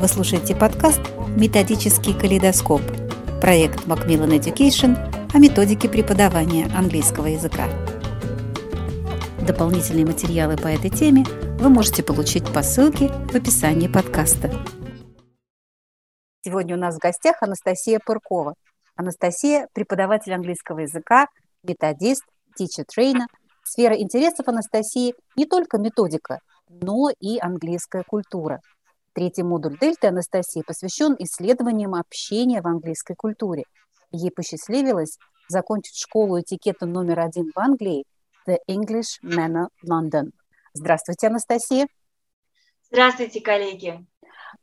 Вы слушаете подкаст «Методический калейдоскоп» проект Macmillan Education о методике преподавания английского языка. Дополнительные материалы по этой теме вы можете получить по ссылке в описании подкаста. Сегодня у нас в гостях Анастасия Пыркова. Анастасия – преподаватель английского языка, методист, teacher-трейнер. Сфера интересов Анастасии не только методика, но и английская культура. Третий модуль Дельты Анастасии посвящен исследованиям общения в английской культуре. Ей посчастливилось закончить школу этикета номер один в Англии The English Manor London. Здравствуйте, Анастасия. Здравствуйте, коллеги.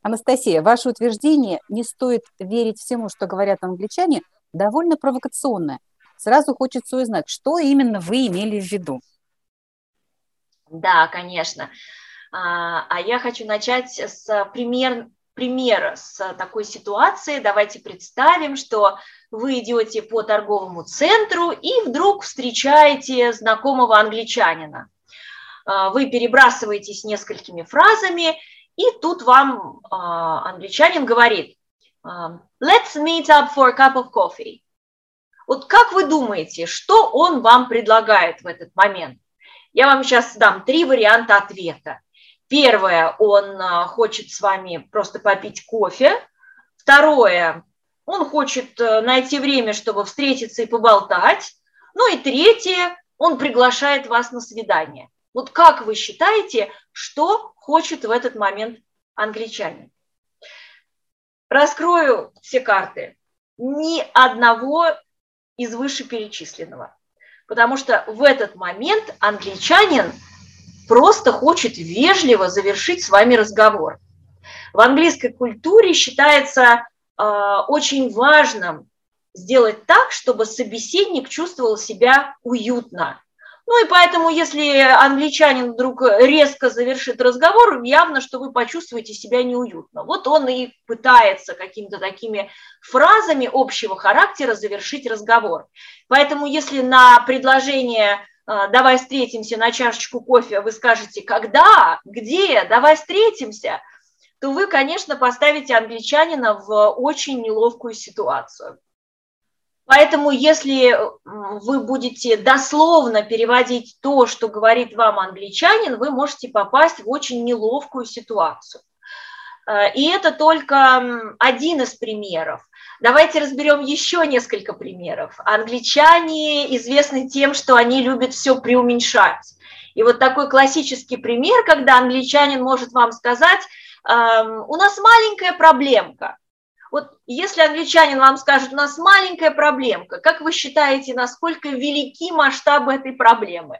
Анастасия, ваше утверждение «не стоит верить всему, что говорят англичане» довольно провокационное. Сразу хочется узнать, что именно вы имели в виду. Да, конечно. А, а я хочу начать с пример, примера, с такой ситуации. Давайте представим, что вы идете по торговому центру и вдруг встречаете знакомого англичанина. А, вы перебрасываетесь несколькими фразами, и тут вам а, англичанин говорит «Let's meet up for a cup of coffee». Вот как вы думаете, что он вам предлагает в этот момент? Я вам сейчас дам три варианта ответа. Первое, он а, хочет с вами просто попить кофе. Второе, он хочет э, найти время, чтобы встретиться и поболтать. Ну и третье, он приглашает вас на свидание. Вот как вы считаете, что хочет в этот момент англичанин? Раскрою все карты. Ни одного из вышеперечисленного. Потому что в этот момент англичанин – просто хочет вежливо завершить с вами разговор. В английской культуре считается э, очень важным сделать так, чтобы собеседник чувствовал себя уютно. Ну и поэтому, если англичанин вдруг резко завершит разговор, явно, что вы почувствуете себя неуютно. Вот он и пытается какими-то такими фразами общего характера завершить разговор. Поэтому, если на предложение давай встретимся на чашечку кофе, вы скажете, когда, где, давай встретимся, то вы, конечно, поставите англичанина в очень неловкую ситуацию. Поэтому, если вы будете дословно переводить то, что говорит вам англичанин, вы можете попасть в очень неловкую ситуацию. А, и это только один из примеров. Давайте разберем еще несколько примеров. Англичане известны тем, что они любят все преуменьшать. И вот такой классический пример, когда англичанин может вам сказать, эм, у нас маленькая проблемка. Вот если англичанин вам скажет, у нас маленькая проблемка, как вы считаете, насколько велики масштабы этой проблемы?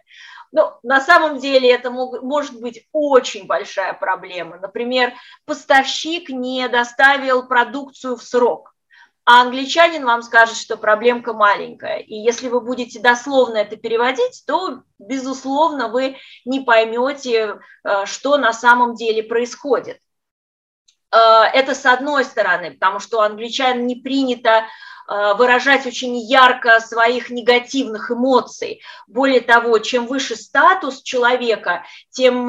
Ну, на самом деле это может быть очень большая проблема. Например, поставщик не доставил продукцию в срок а англичанин вам скажет, что проблемка маленькая. И если вы будете дословно это переводить, то, безусловно, вы не поймете, э, что на самом деле происходит. Э, это с одной стороны, потому что у англичан не принято э, выражать очень ярко своих негативных эмоций. Более того, чем выше статус человека, тем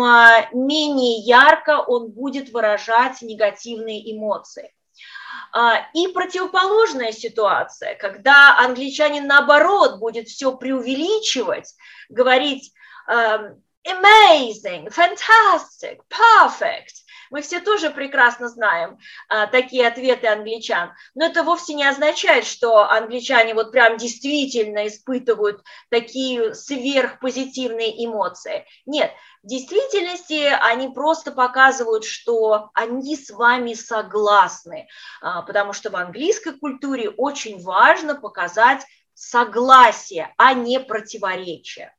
менее ярко он будет выражать негативные эмоции. А, и противоположная ситуация, когда англичанин наоборот будет все преувеличивать, говорить эм, amazing, fantastic, perfect, мы все тоже прекрасно знаем а, такие ответы англичан, но это вовсе не означает, что англичане вот прям действительно испытывают такие сверхпозитивные эмоции. Нет, в действительности они просто показывают, что они с вами согласны, а, потому что в английской культуре очень важно показать согласие, а не противоречие.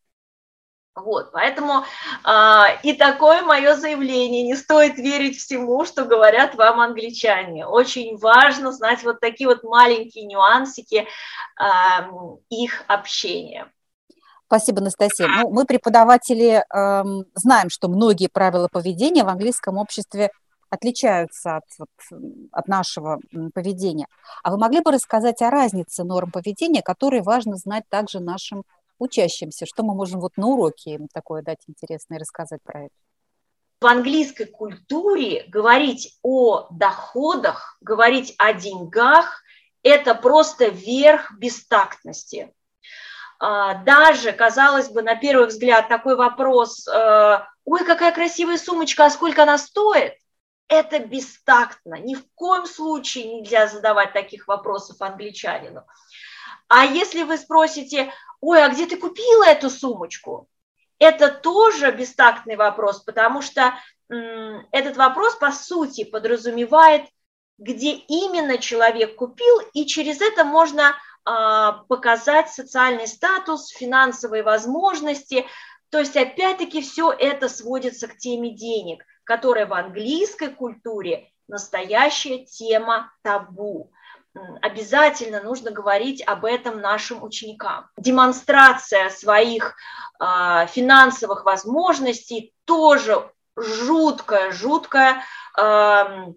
Вот, поэтому э, и такое мое заявление, не стоит верить всему, что говорят вам англичане. Очень важно знать вот такие вот маленькие нюансики э, их общения. Спасибо, Анастасия. Ну, мы, преподаватели, э, знаем, что многие правила поведения в английском обществе отличаются от, вот, от нашего поведения. А вы могли бы рассказать о разнице норм поведения, которые важно знать также нашим учащимся? Что мы можем вот на уроке им такое дать интересное рассказать про это? В английской культуре говорить о доходах, говорить о деньгах – это просто верх бестактности. А, даже, казалось бы, на первый взгляд такой вопрос, э, ой, какая красивая сумочка, а сколько она стоит? Это бестактно. Ни в коем случае нельзя задавать таких вопросов англичанину. А если вы спросите, ой, а где ты купила эту сумочку? Это тоже бестактный вопрос, потому что этот вопрос, по сути, подразумевает, где именно человек купил, и через это можно а, показать социальный статус, финансовые возможности. То есть, опять-таки, все это сводится к теме денег, которая в английской культуре настоящая тема табу обязательно нужно говорить об этом нашим ученикам. Демонстрация своих э, финансовых возможностей тоже жуткое, жуткое э,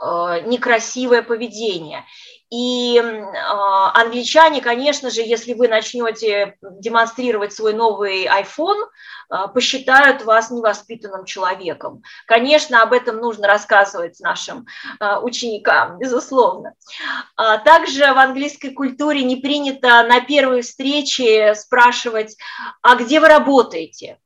некрасивое поведение. И э, англичане, конечно же, если вы начнете демонстрировать свой новый iPhone, э, посчитают вас невоспитанным человеком. Конечно, об этом нужно рассказывать нашим э, ученикам, безусловно. А также в английской культуре не принято на первой встрече спрашивать, а где вы работаете?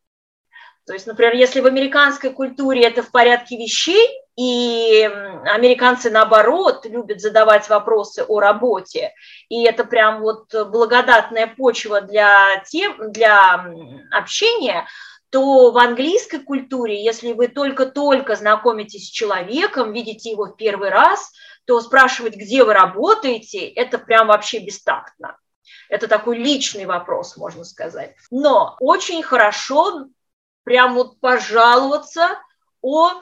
То есть, например, если в американской культуре это в порядке вещей, и американцы, наоборот, любят задавать вопросы о работе, и это прям вот благодатная почва для, тем, для общения, то в английской культуре, если вы только-только знакомитесь с человеком, видите его в первый раз, то спрашивать, где вы работаете, это прям вообще бестактно. Это такой личный вопрос, можно сказать. Но очень хорошо прям вот пожаловаться о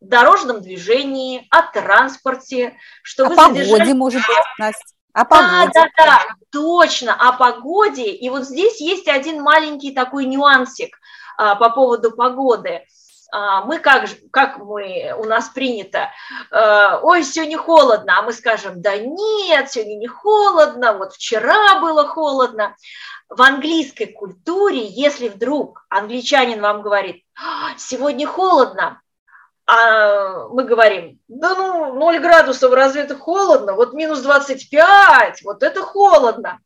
дорожном движении, о транспорте, что о вы погоде, задержали... может быть, Настя. О погоде. Да, да, да, точно, о погоде. И вот здесь есть один маленький такой нюансик а, по поводу погоды. А, мы как, как мы, у нас принято, а, ой, сегодня холодно, а мы скажем, да нет, сегодня не холодно, вот вчера было холодно. В английской культуре, если вдруг англичанин вам говорит, «А, сегодня холодно, а мы говорим, да ну, 0 градусов, разве это холодно? Вот минус 25, вот это холодно.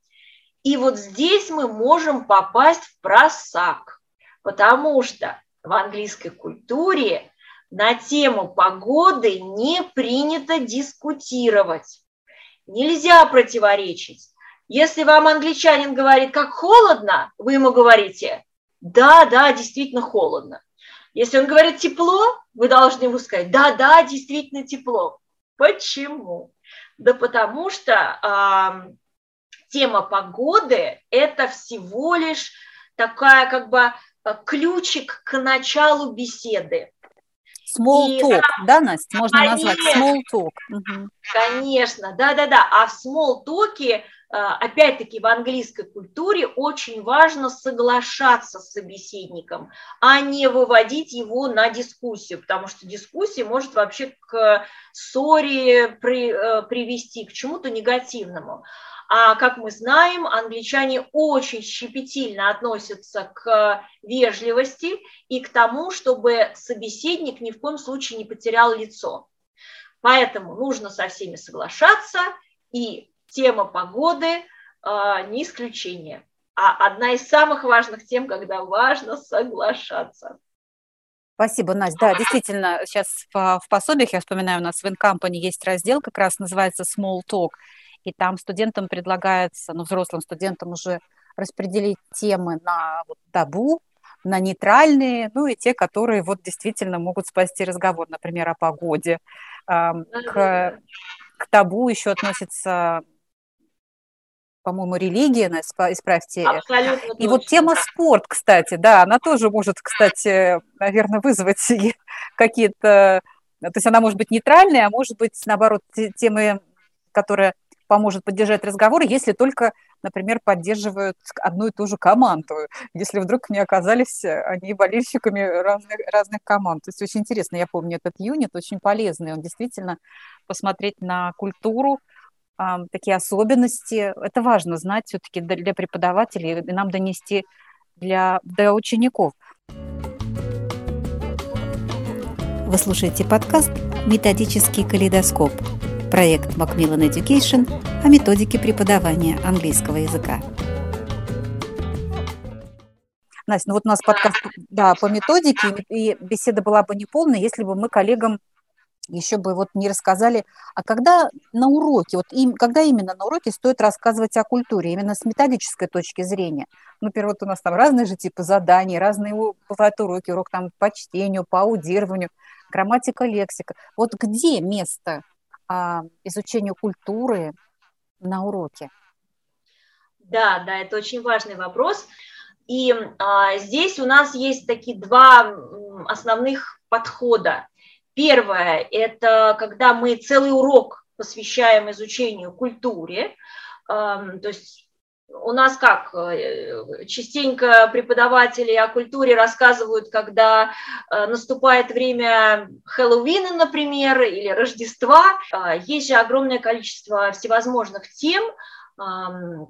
И вот здесь мы можем попасть в просак, потому что в английской культуре на тему погоды не принято дискутировать. Нельзя противоречить. Если вам англичанин говорит, как холодно, вы ему говорите, да, да, действительно холодно. Если он говорит тепло, вы должны ему сказать, да, да, действительно тепло. Почему? Да потому что э, тема погоды – это всего лишь такая как бы а, ключик к началу беседы. Small и, talk, да, Настя, можно конечно, назвать small talk. Угу. Конечно, да-да-да. А в small talk опять-таки в английской культуре очень важно соглашаться с собеседником, а не выводить его на дискуссию, потому что дискуссия может вообще к ссоре при, э, привести, к чему-то негативному. А как мы знаем, англичане очень щепетильно относятся к вежливости и к тому, чтобы собеседник ни в коем случае не потерял лицо. Поэтому нужно со всеми соглашаться и тема погоды а, не исключение, а одна из самых важных тем, когда важно соглашаться. Спасибо, Настя. Да, действительно, сейчас в, в пособиях, я вспоминаю, у нас в InCompany есть раздел, как раз называется Small Talk, и там студентам предлагается, ну, взрослым студентам уже распределить темы на вот, табу, на нейтральные, ну и те, которые вот действительно могут спасти разговор, например, о погоде. К, к табу еще относится по-моему, религия, исправьте. Абсолютно и точно. вот тема спорт, кстати, да, она тоже может, кстати, наверное, вызвать какие-то... То есть она может быть нейтральной, а может быть, наоборот, темы, которая поможет поддержать разговор, если только, например, поддерживают одну и ту же команду, если вдруг не оказались они болельщиками разных, разных команд. То есть очень интересно, я помню этот юнит, очень полезный, он действительно посмотреть на культуру, такие особенности. Это важно знать все-таки для преподавателей и нам донести для, для учеников. Вы слушаете подкаст «Методический калейдоскоп» проект Macmillan Education о методике преподавания английского языка. Настя, ну вот у нас подкаст да, по методике, и беседа была бы неполной, если бы мы коллегам еще бы вот не рассказали, а когда на уроке, вот им, когда именно на уроке стоит рассказывать о культуре, именно с методической точки зрения? Ну, например, вот у нас там разные же типы заданий, разные бывают уроки, урок там по чтению, по аудированию, грамматика, лексика. Вот где место а, изучению культуры на уроке? Да, да, это очень важный вопрос. И а, здесь у нас есть такие два основных подхода. Первое – это когда мы целый урок посвящаем изучению культуре, то есть у нас как, э, частенько преподаватели о культуре рассказывают, когда э, наступает время Хэллоуина, например, или Рождества. А, есть же огромное количество всевозможных тем,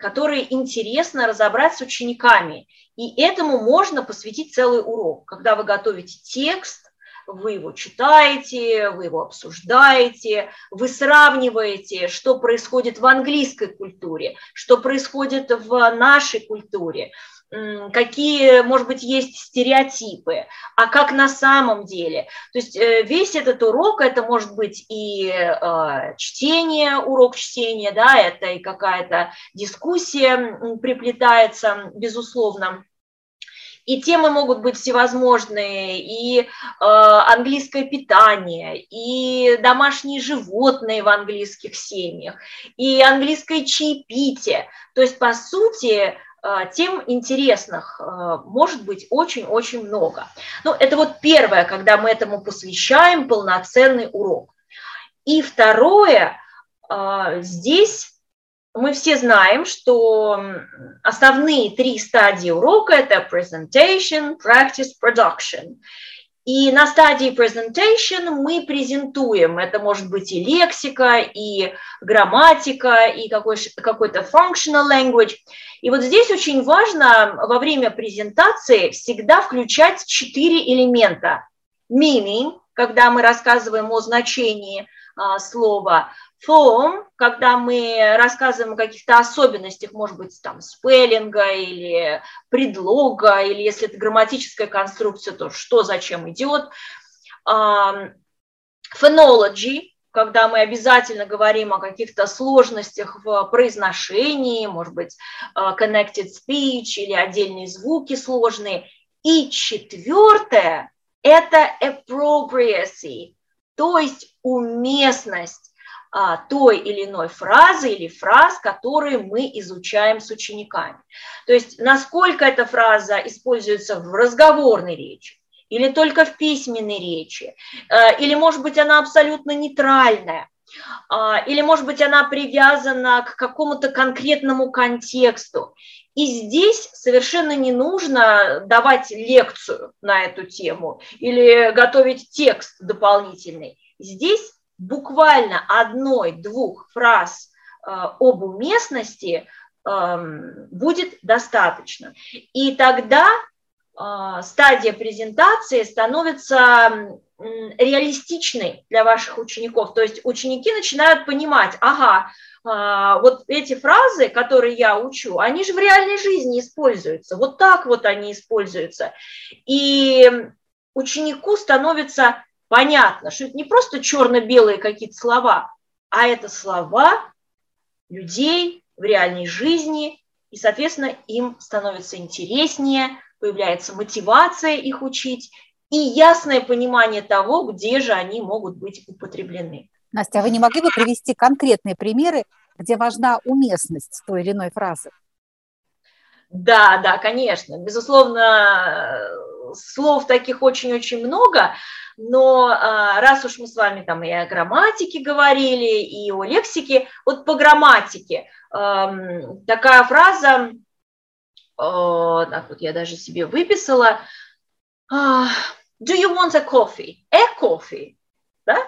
которые интересно разобрать с учениками. И этому можно посвятить целый урок, когда вы готовите текст, вы его читаете, вы его обсуждаете, вы сравниваете, что происходит в английской культуре, что происходит в нашей культуре, какие, может быть, есть стереотипы, а как на самом деле. То есть э, весь этот урок, это может быть и э, чтение, урок чтения, да, это и какая-то дискуссия приплетается, безусловно. И темы могут быть всевозможные, и э, английское питание, и домашние животные в английских семьях, и английское чаепитие. То есть, по сути, э, тем интересных э, может быть очень-очень много. Ну, это вот первое, когда мы этому посвящаем полноценный урок. И второе, э, здесь мы все знаем, что основные три стадии урока – это presentation, practice, production. И на стадии presentation мы презентуем, это может быть и лексика, и грамматика, и какой, какой-то functional language. И вот здесь очень важно во время презентации всегда включать четыре элемента. Meaning, когда мы рассказываем о значении а, слова, form, когда мы рассказываем о каких-то особенностях, может быть, там, спеллинга или предлога, или если это грамматическая конструкция, то что зачем идет. Phonology, когда мы обязательно говорим о каких-то сложностях в произношении, может быть, а, connected speech или отдельные звуки сложные. И четвертое – это appropriacy, то есть уместность а, той или иной фразы или фраз, которые мы изучаем с учениками. То есть насколько эта фраза используется в разговорной речи, или только в письменной речи, э, или, может быть, она абсолютно нейтральная, а, или, может быть, она привязана к какому-то конкретному контексту. И здесь совершенно не нужно давать лекцию на эту тему или готовить текст дополнительный. Здесь буквально одной-двух фраз э, об уместности эм, будет достаточно. И тогда э, стадия презентации становится реалистичной для ваших учеников. То есть ученики начинают понимать, ага, э, вот эти фразы, которые я учу, они же в реальной жизни используются. Вот так вот они используются. И ученику становится понятно, что это не просто черно-белые какие-то слова, а это слова людей в реальной жизни, и, соответственно, им становится интереснее, появляется мотивация их учить и ясное понимание того, где же они могут быть употреблены. Настя, а вы не могли бы привести конкретные примеры, где важна уместность той или иной фразы? Да, да, конечно. Безусловно, слов таких очень-очень много, но а, раз уж мы с вами там и о грамматике говорили, и о лексике, вот по грамматике такая фраза, так вот я даже себе выписала, а, do you want a coffee? A coffee, да?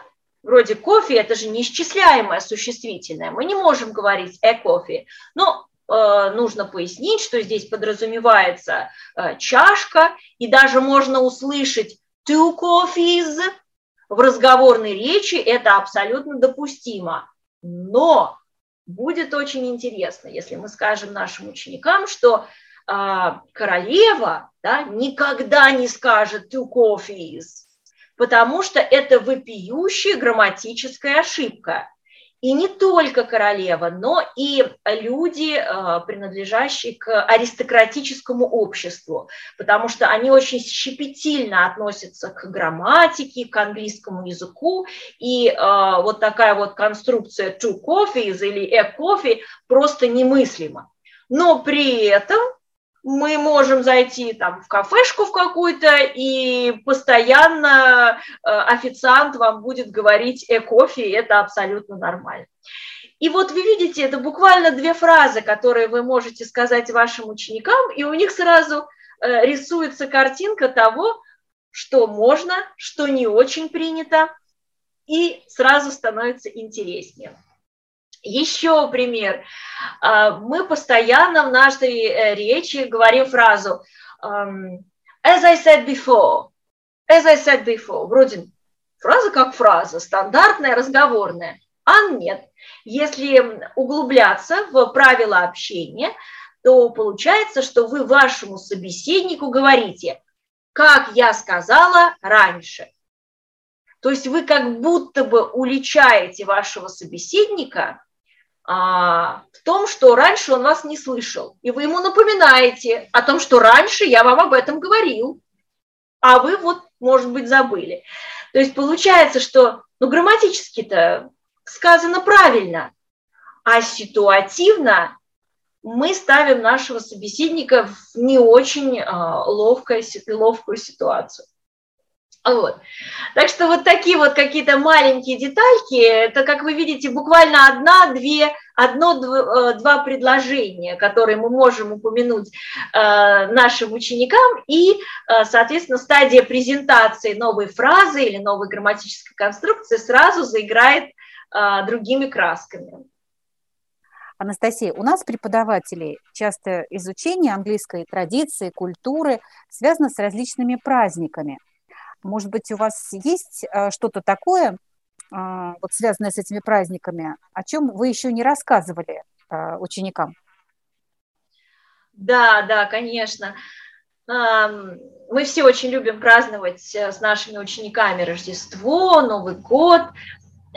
Вроде кофе – это же неисчисляемое существительное. Мы не можем говорить a coffee. Но Э, нужно пояснить, что здесь подразумевается э, чашка, и даже можно услышать two coffees, в разговорной речи это абсолютно допустимо. Но будет очень интересно, если мы скажем нашим ученикам, что э, королева да, никогда не скажет two coffees, потому что это вопиющая грамматическая ошибка. И не только королева, но и люди, э, принадлежащие к аристократическому обществу, потому что они очень щепетильно относятся к грамматике, к английскому языку, и э, вот такая вот конструкция two coffees или a coffee просто немыслима. Но при этом мы можем зайти там в кафешку в какую-то, и постоянно э, официант вам будет говорить «э-кофе», и это абсолютно нормально. И вот вы видите, это буквально две фразы, которые вы можете сказать вашим ученикам, и у них сразу э, рисуется картинка того, что можно, что не очень принято, и сразу становится интереснее. Еще пример. А, мы постоянно в нашей э, речи говорим фразу as I said before, as I said before. Вроде фраза как фраза, стандартная, разговорная. А нет. Если углубляться в правила общения, то получается, что вы вашему собеседнику говорите, как я сказала раньше. То есть вы как будто бы уличаете вашего собеседника а, в том, что раньше он вас не слышал, и вы ему напоминаете о том, что раньше я вам об этом говорил, а вы вот, может быть, забыли. То есть получается, что ну, грамматически-то сказано правильно, а ситуативно мы ставим нашего собеседника в не очень а, ловкую, ловкую ситуацию. Вот. Так что вот такие вот какие-то маленькие детальки, это, как вы видите, буквально одна-две, одно-два э, предложения, которые мы можем упомянуть э, нашим ученикам, и, э, соответственно, стадия презентации новой фразы или новой грамматической конструкции сразу заиграет другими красками. Анастасия, у нас преподавателей часто изучение английской традиции, культуры связано с различными праздниками – может быть, у вас есть э, что-то такое, а, вот связанное с этими праздниками, о чем вы еще не рассказывали э, ученикам? Да, да, конечно. Мы все очень любим праздновать э, с нашими учениками Рождество, Новый год.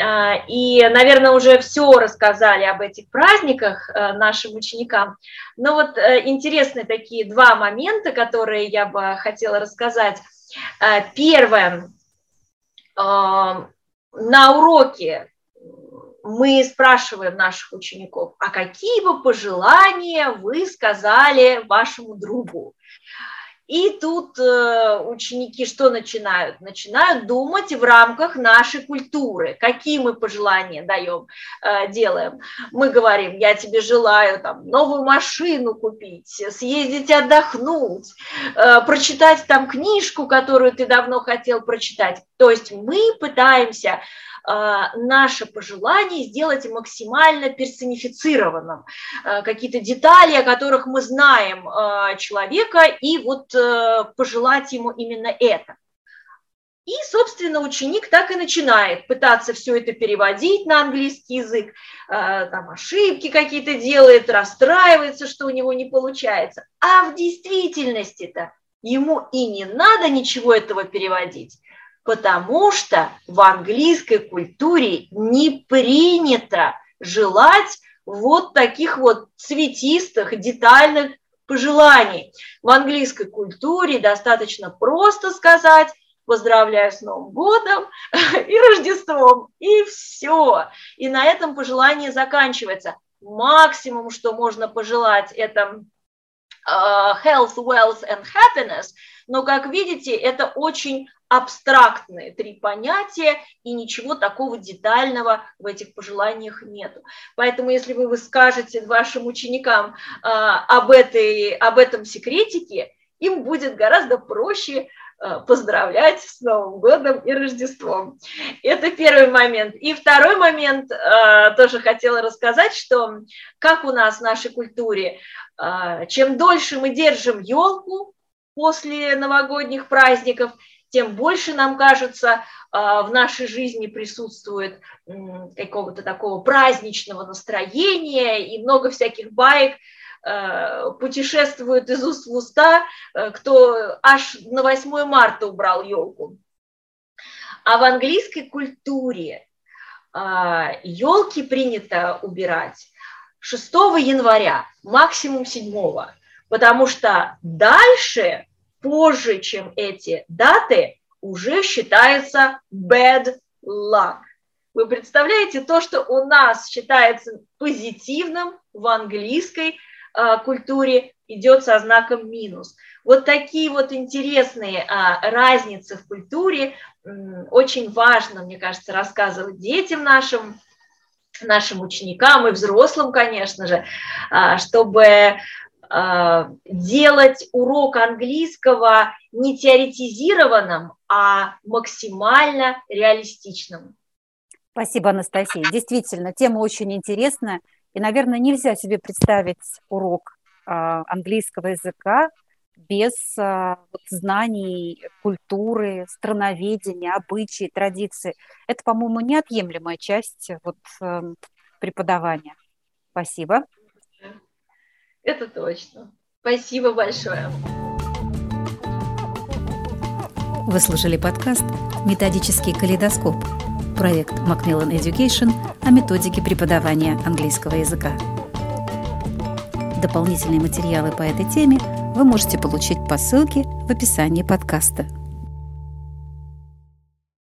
А, и, наверное, уже все рассказали об этих праздниках нашим ученикам. Но вот интересные такие два момента, которые я бы хотела рассказать. Э, первое. Э, на уроке мы спрашиваем наших учеников, а какие бы пожелания вы сказали вашему другу? И тут э, ученики что начинают? Начинают думать в рамках нашей культуры, какие мы пожелания даем, э, делаем. Мы говорим, я тебе желаю там новую машину купить, съездить отдохнуть, э, прочитать там книжку, которую ты давно хотел прочитать. То есть мы пытаемся а, наше пожелание сделать максимально персонифицированным, а, какие-то детали, о которых мы знаем а, человека, и вот э, пожелать ему именно это. И, собственно, ученик так и начинает пытаться все это переводить на английский язык, там ошибки какие-то делает, расстраивается, что у него не получается. А в действительности-то ему и не надо ничего этого переводить потому что в английской культуре не принято желать вот таких вот цветистых, детальных пожеланий. В английской культуре достаточно просто сказать поздравляю с Новым годом и Рождеством, и все. И на этом пожелание заканчивается. Максимум, что можно пожелать, это uh, health, wealth and happiness, но, как видите, это очень абстрактные три понятия, и ничего такого детального в этих пожеланиях нету. Поэтому, если вы скажете вашим ученикам а, об, этой, об этом секретике, им будет гораздо проще а, поздравлять с Новым годом и Рождеством. Это первый момент. И второй момент, а, тоже хотела рассказать, что как у нас в нашей культуре, а, чем дольше мы держим елку после новогодних праздников – тем больше, нам кажется, в нашей жизни присутствует какого-то такого праздничного настроения и много всяких баек путешествует из уст в уста, кто аж на 8 марта убрал елку. А в английской культуре елки принято убирать 6 января, максимум 7, потому что дальше, позже, чем эти даты, уже считается bad luck. Вы представляете, то, что у нас считается позитивным в английской э, культуре, идет со знаком минус. Вот такие вот интересные а, разницы в культуре очень важно, мне кажется, рассказывать детям нашим, нашим ученикам и взрослым, конечно же, а, чтобы делать урок английского не теоретизированным, а максимально реалистичным. Спасибо, Анастасия. Действительно, тема очень интересная. И, наверное, нельзя себе представить урок а, английского языка без вот, знаний культуры, страноведения, обычаи, традиции. Это, по-моему, неотъемлемая часть вот, эм, преподавания. Спасибо. Это точно. Спасибо большое. Вы слушали подкаст «Методический калейдоскоп» проект Macmillan Education о методике преподавания английского языка. Дополнительные материалы по этой теме вы можете получить по ссылке в описании подкаста.